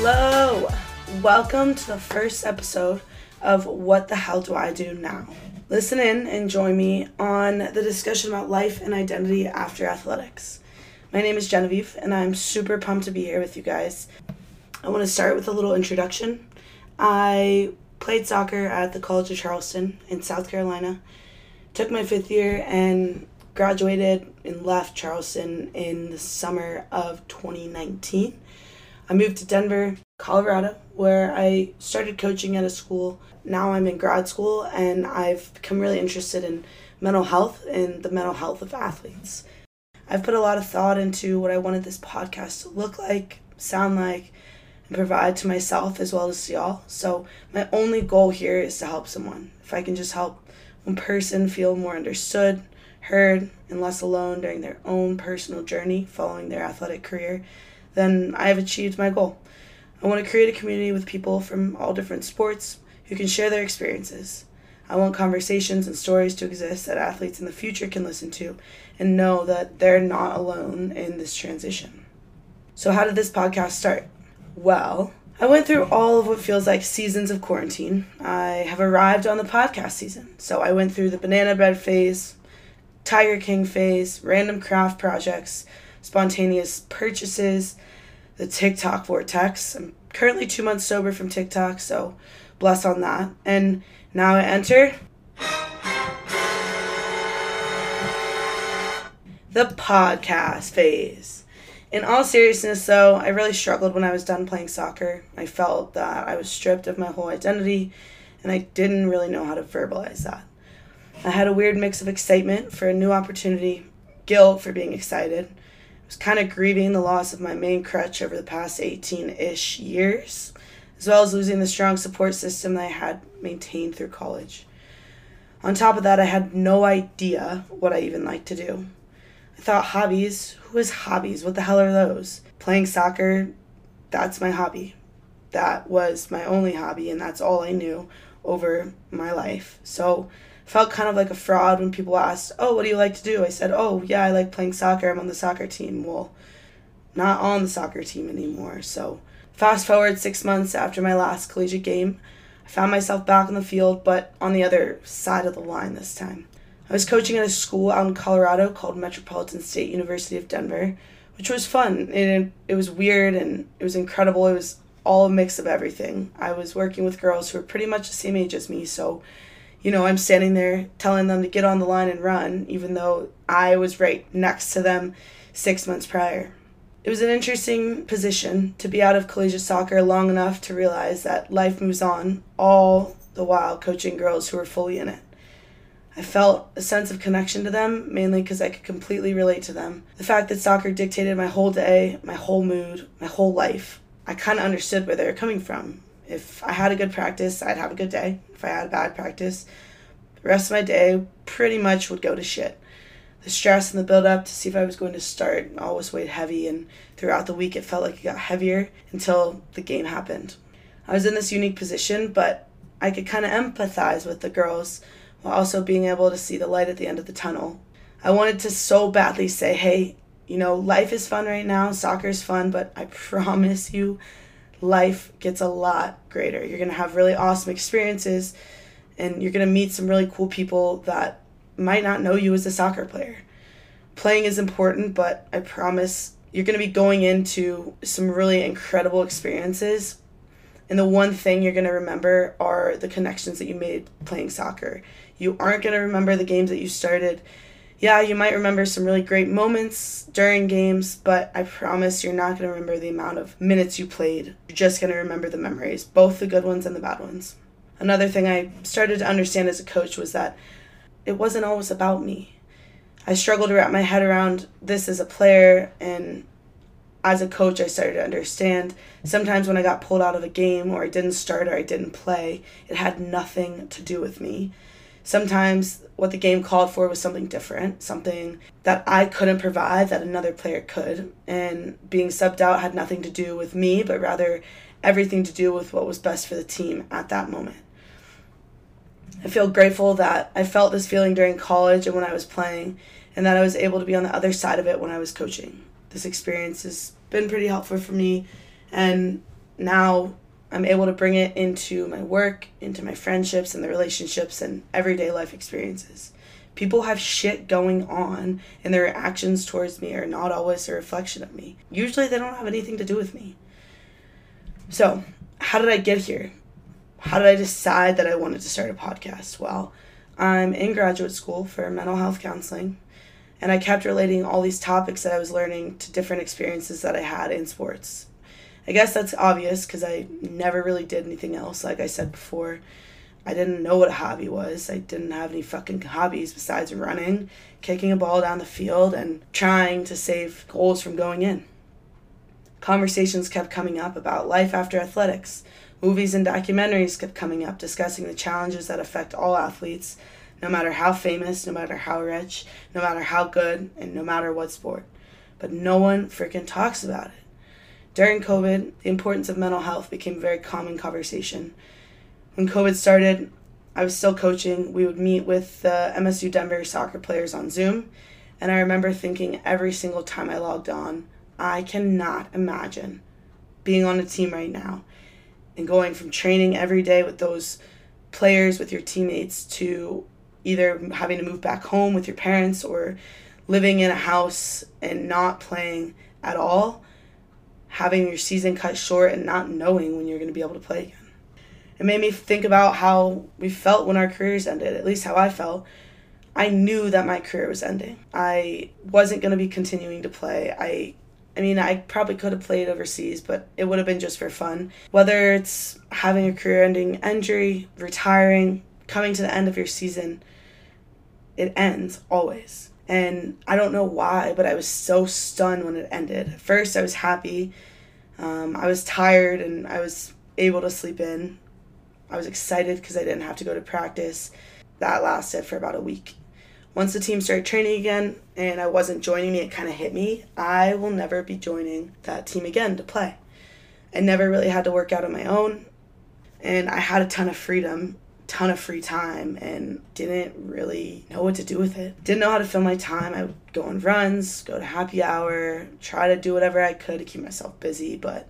Welcome to the first episode of What the Hell Do I Do Now? Listen in and join me on the discussion about life and identity after athletics. My name is Genevieve, and I'm super pumped to be here with you guys. I want to start with a little introduction. I played soccer at the College of Charleston in South Carolina, took my fifth year, and graduated and left Charleston in the summer of 2019. I moved to Denver, Colorado, where I started coaching at a school. Now I'm in grad school and I've become really interested in mental health and the mental health of athletes. I've put a lot of thought into what I wanted this podcast to look like, sound like, and provide to myself as well as to y'all. So, my only goal here is to help someone. If I can just help one person feel more understood, heard, and less alone during their own personal journey following their athletic career, then I have achieved my goal. I want to create a community with people from all different sports who can share their experiences. I want conversations and stories to exist that athletes in the future can listen to and know that they're not alone in this transition. So, how did this podcast start? Well, I went through all of what feels like seasons of quarantine. I have arrived on the podcast season. So, I went through the banana bread phase, Tiger King phase, random craft projects, spontaneous purchases, the TikTok vortex. I'm currently two months sober from TikTok, so bless on that. And now I enter the podcast phase. In all seriousness, though, I really struggled when I was done playing soccer. I felt that I was stripped of my whole identity, and I didn't really know how to verbalize that. I had a weird mix of excitement for a new opportunity, guilt for being excited. Was kind of grieving the loss of my main crutch over the past 18 ish years, as well as losing the strong support system that I had maintained through college. On top of that, I had no idea what I even liked to do. I thought hobbies, who has hobbies? What the hell are those? Playing soccer, that's my hobby. That was my only hobby, and that's all I knew over my life. So, felt kind of like a fraud when people asked, "Oh, what do you like to do?" I said, "Oh, yeah, I like playing soccer. I'm on the soccer team." Well, not on the soccer team anymore. So, fast forward 6 months after my last collegiate game, I found myself back on the field, but on the other side of the line this time. I was coaching at a school out in Colorado called Metropolitan State University of Denver, which was fun. It, it was weird and it was incredible. It was all a mix of everything. I was working with girls who were pretty much the same age as me, so you know, I'm standing there telling them to get on the line and run, even though I was right next to them six months prior. It was an interesting position to be out of collegiate soccer long enough to realize that life moves on, all the while coaching girls who are fully in it. I felt a sense of connection to them, mainly because I could completely relate to them. The fact that soccer dictated my whole day, my whole mood, my whole life, I kind of understood where they were coming from. If I had a good practice, I'd have a good day. If I had a bad practice, the rest of my day pretty much would go to shit. The stress and the build up to see if I was going to start always weighed heavy, and throughout the week it felt like it got heavier until the game happened. I was in this unique position, but I could kind of empathize with the girls while also being able to see the light at the end of the tunnel. I wanted to so badly say, hey, you know, life is fun right now, soccer is fun, but I promise you, life gets a lot greater. You're going to have really awesome experiences and you're going to meet some really cool people that might not know you as a soccer player. Playing is important, but I promise you're going to be going into some really incredible experiences. And the one thing you're going to remember are the connections that you made playing soccer. You aren't going to remember the games that you started. Yeah, you might remember some really great moments during games, but I promise you're not going to remember the amount of minutes you played. You're just going to remember the memories, both the good ones and the bad ones. Another thing I started to understand as a coach was that it wasn't always about me. I struggled to wrap my head around this as a player, and as a coach, I started to understand sometimes when I got pulled out of a game or I didn't start or I didn't play, it had nothing to do with me. Sometimes what the game called for was something different, something that I couldn't provide that another player could. And being subbed out had nothing to do with me, but rather everything to do with what was best for the team at that moment. I feel grateful that I felt this feeling during college and when I was playing, and that I was able to be on the other side of it when I was coaching. This experience has been pretty helpful for me, and now I'm able to bring it into my work, into my friendships and the relationships and everyday life experiences. People have shit going on, and their actions towards me are not always a reflection of me. Usually, they don't have anything to do with me. So, how did I get here? How did I decide that I wanted to start a podcast? Well, I'm in graduate school for mental health counseling, and I kept relating all these topics that I was learning to different experiences that I had in sports. I guess that's obvious because I never really did anything else, like I said before. I didn't know what a hobby was. I didn't have any fucking hobbies besides running, kicking a ball down the field, and trying to save goals from going in. Conversations kept coming up about life after athletics. Movies and documentaries kept coming up discussing the challenges that affect all athletes, no matter how famous, no matter how rich, no matter how good, and no matter what sport. But no one freaking talks about it. During COVID, the importance of mental health became a very common conversation when COVID started, I was still coaching. We would meet with the MSU Denver soccer players on Zoom. And I remember thinking every single time I logged on, I cannot imagine being on a team right now and going from training every day with those players, with your teammates, to either having to move back home with your parents or living in a house and not playing at all, having your season cut short and not knowing when you're going to be able to play again it made me think about how we felt when our careers ended, at least how I felt. I knew that my career was ending. I wasn't going to be continuing to play. I I mean, I probably could have played overseas, but it would have been just for fun. Whether it's having a career ending injury, retiring, coming to the end of your season, it ends always. And I don't know why, but I was so stunned when it ended. At first, I was happy. Um, I was tired and I was able to sleep in. I was excited because I didn't have to go to practice. That lasted for about a week. Once the team started training again and I wasn't joining me, it kind of hit me. I will never be joining that team again to play. I never really had to work out on my own, and I had a ton of freedom, ton of free time, and didn't really know what to do with it. Didn't know how to fill my time. I would go on runs, go to happy hour, try to do whatever I could to keep myself busy, but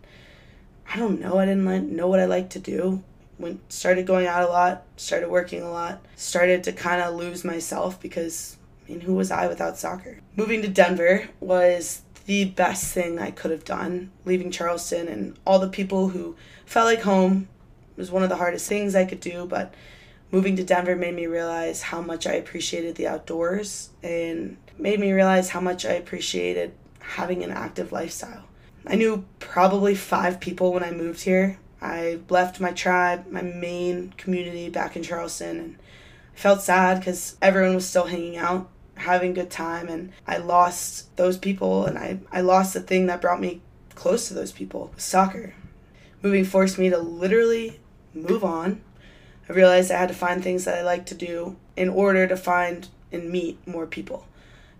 I don't know. I didn't know what I liked to do went started going out a lot, started working a lot, started to kind of lose myself because I mean, who was I without soccer? Moving to Denver was the best thing I could have done. Leaving Charleston and all the people who felt like home was one of the hardest things I could do, but moving to Denver made me realize how much I appreciated the outdoors and made me realize how much I appreciated having an active lifestyle. I knew probably five people when I moved here, I left my tribe, my main community back in Charleston, and I felt sad because everyone was still hanging out, having a good time, and I lost those people, and I, I lost the thing that brought me close to those people soccer. Moving forced me to literally move on. I realized I had to find things that I like to do in order to find and meet more people.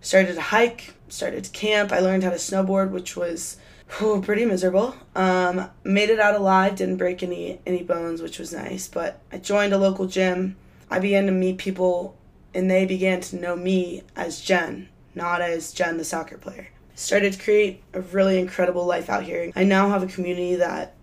Started to hike, started to camp. I learned how to snowboard, which was Oh, pretty miserable. Um, made it out alive, didn't break any any bones, which was nice. But I joined a local gym. I began to meet people, and they began to know me as Jen, not as Jen, the soccer player. Started to create a really incredible life out here. I now have a community that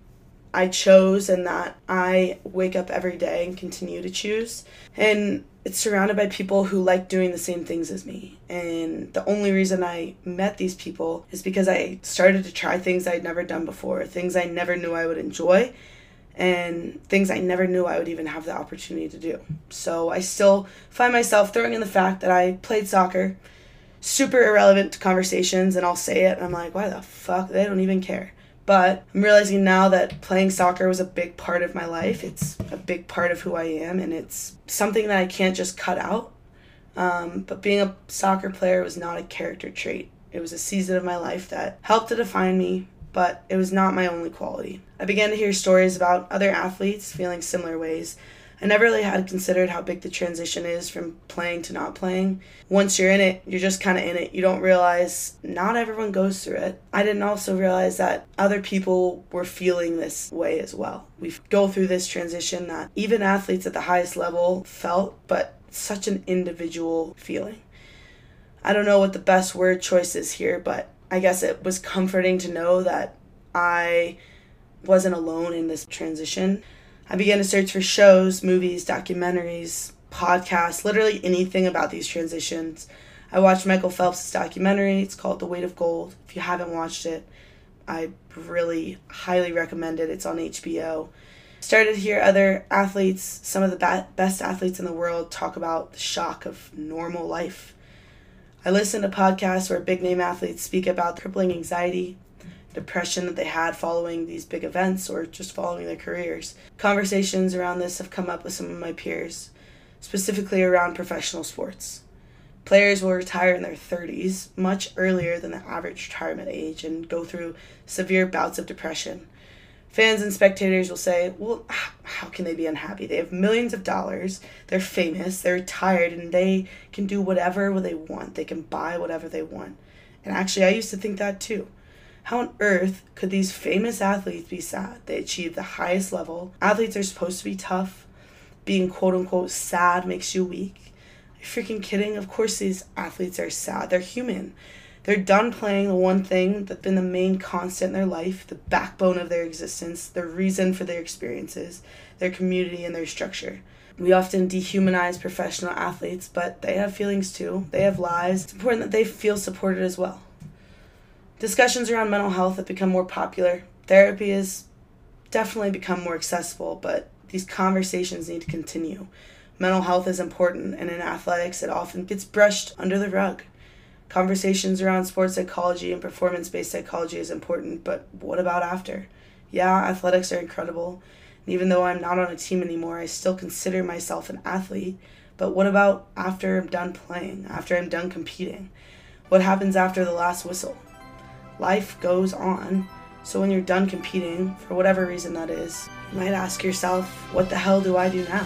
I chose and that I wake up every day and continue to choose. And it's surrounded by people who like doing the same things as me. And the only reason I met these people is because I started to try things I'd never done before, things I never knew I would enjoy, and things I never knew I would even have the opportunity to do. So I still find myself throwing in the fact that I played soccer, super irrelevant to conversations, and I'll say it, and I'm like, why the fuck? They don't even care. But I'm realizing now that playing soccer was a big part of my life. It's a big part of who I am, and it's something that I can't just cut out. Um, but being a soccer player was not a character trait. It was a season of my life that helped to define me, but it was not my only quality. I began to hear stories about other athletes feeling similar ways I never really had considered how big the transition is from playing to not playing. Once you're in it, you're just kind of in it. You don't realize not everyone goes through it. I didn't also realize that other people were feeling this way as well. We go through this transition that even athletes at the highest level felt, but such an individual feeling. I don't know what the best word choice is here, but I guess it was comforting to know that I wasn't alone in this transition. I began to search for shows, movies, documentaries, podcasts, literally anything about these transitions. I watched Michael Phelps' documentary. It's called The Weight of Gold. If you haven't watched it, I really highly recommend it. It's on HBO. Started to hear other athletes, some of the best athletes in the world, talk about the shock of normal life. I listened to podcasts where big name athletes speak about crippling anxiety, depression that they had following these big events or just following their careers. Conversations around this have come up with some of my peers, specifically around professional sports. Players will retire in their 30s, much earlier than the average retirement age, and go through severe bouts of depression. Fans and spectators will say, well, how can they be unhappy? They have millions of dollars, they're famous, they're retired, and they can do whatever they want. They can buy whatever they want. And actually, I used to think that too. How on earth could these famous athletes be sad? They achieved the highest level. Athletes are supposed to be tough. Being quote unquote sad makes you weak. Are you freaking kidding? Of course, these athletes are sad. They're human. They're done playing the one thing that's been the main constant in their life, the backbone of their existence, the reason for their experiences, their community, and their structure. We often dehumanize professional athletes, but they have feelings too. They have lives. It's important that they feel supported as well. Discussions around mental health have become more popular. Therapy has definitely become more accessible, but these conversations need to continue. Mental health is important, and in athletics, it often gets brushed under the rug. Conversations around sports psychology and performance based psychology is important, but what about after? Yeah, athletics are incredible. And even though I'm not on a team anymore, I still consider myself an athlete. But what about after I'm done playing, after I'm done competing? What happens after the last whistle? Life goes on. So when you're done competing, for whatever reason that is, you might ask yourself, what the hell do I do now?